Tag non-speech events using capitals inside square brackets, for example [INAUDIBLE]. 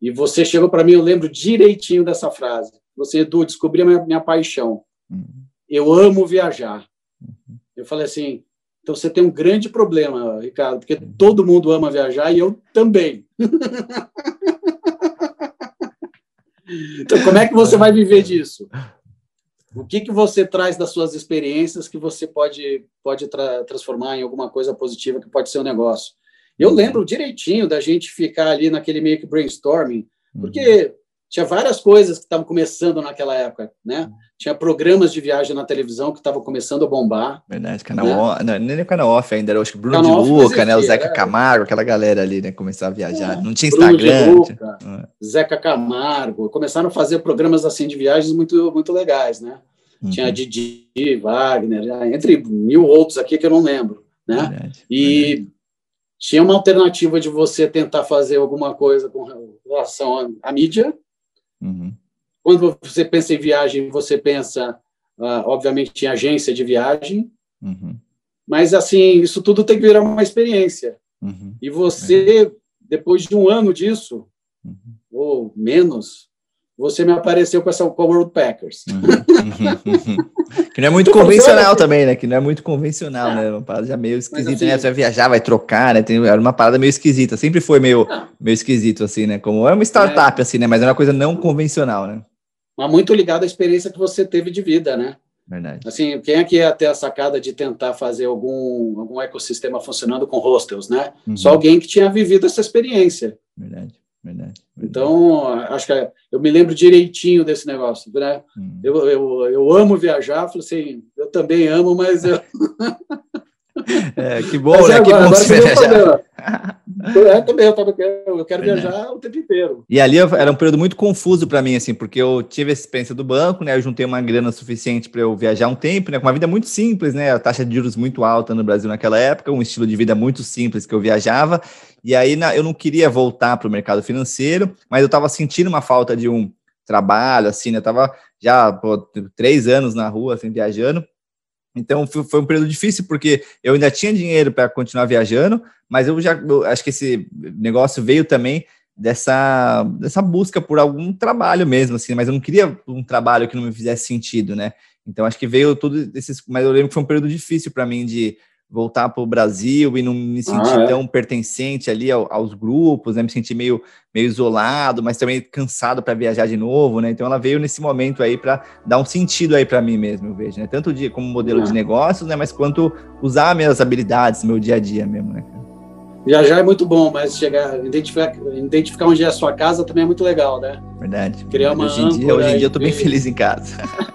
E você chegou para mim, eu lembro direitinho dessa frase. Você, Edu, descobri a minha, minha paixão. Uhum. Eu amo viajar. Uhum. Eu falei assim, então você tem um grande problema, Ricardo, porque uhum. todo mundo ama viajar e eu também. [LAUGHS] então, como é que você vai viver disso? O que, que você traz das suas experiências que você pode, pode tra transformar em alguma coisa positiva que pode ser um negócio? Eu uhum. lembro direitinho da gente ficar ali naquele meio que brainstorming, porque uhum. tinha várias coisas que estavam começando naquela época, né? Uhum. Tinha programas de viagem na televisão que estavam começando a bombar. Verdade, canal né? off, não, nem o canal off ainda, era acho que Bruno canal de Luca, né? O Zeca é. Camargo, aquela galera ali, né? Começar a viajar. É. Não tinha Bruno Instagram. Luca, tinha... Zeca Camargo, começaram a fazer programas assim de viagens muito, muito legais, né? Uhum. Tinha Didi, Wagner, entre mil outros aqui que eu não lembro, né? Verdade, e verdade tinha uma alternativa de você tentar fazer alguma coisa com relação à, mídia. Uhum. Quando você pensa em viagem, você pensa, uh, obviamente, em agência de viagem. Uhum. Mas, assim, isso tudo tem que virar uma experiência. Uhum. E você, depois de um ano disso, uhum. ou menos, você me apareceu com essa com a World Packers. Uhum. que não é muito convencional também, né? Que não é muito convencional, né? Uma parada já meio esquisita, assim, né? Você vai viajar, vai trocar, né? Tem, era uma parada meio esquisita. Sempre foi meio, meio esquisito, assim, né? Como é uma startup, é. assim, né? Mas é uma coisa não convencional, né? Mas muito ligado à experiência que você teve de vida, né? Verdade. Assim, quem é que ia ter a sacada de tentar fazer algum, algum ecossistema funcionando com hostels, né? Uhum. Só alguém que tinha vivido essa experiência. Verdade. Verdade, Então, acho que eu me lembro direitinho desse negócio. Né? Hum. Eu, eu, eu amo viajar, falei assim, eu também amo, mas eu... [LAUGHS] É, que bom, mas né? É, que agora, bom você viajar. [LAUGHS] É, também, eu, tava, eu quero viajar o tempo inteiro. E ali era um período muito confuso para mim, assim, porque eu tive essa experiência do banco, né? Eu juntei uma grana suficiente para eu viajar um tempo, né? Com uma vida muito simples, né? A taxa de juros muito alta no Brasil naquela época, um estilo de vida muito simples que eu viajava. E aí na, eu não queria voltar para o mercado financeiro, mas eu estava sentindo uma falta de um trabalho, assim, né? Eu estava já pô, três anos na rua, assim, viajando. Então foi um período difícil porque eu ainda tinha dinheiro para continuar viajando, mas eu já eu acho que esse negócio veio também dessa, dessa busca por algum trabalho mesmo, assim, mas eu não queria um trabalho que não me fizesse sentido, né? Então acho que veio tudo esses, mas eu lembro que foi um período difícil para mim de voltar para o Brasil e não me sentir ah, é. tão pertencente ali ao, aos grupos, né? Me sentir meio, meio isolado, mas também cansado para viajar de novo, né? Então ela veio nesse momento aí para dar um sentido aí para mim mesmo, eu vejo, né? Tanto de, como modelo ah. de negócios, né? Mas quanto usar minhas habilidades meu dia a dia mesmo, né? Viajar é muito bom, mas chegar, identificar, identificar onde é a sua casa também é muito legal, né? Verdade. Criar uma hoje em dia, hoje em dia eu tô bem feliz em casa. [LAUGHS]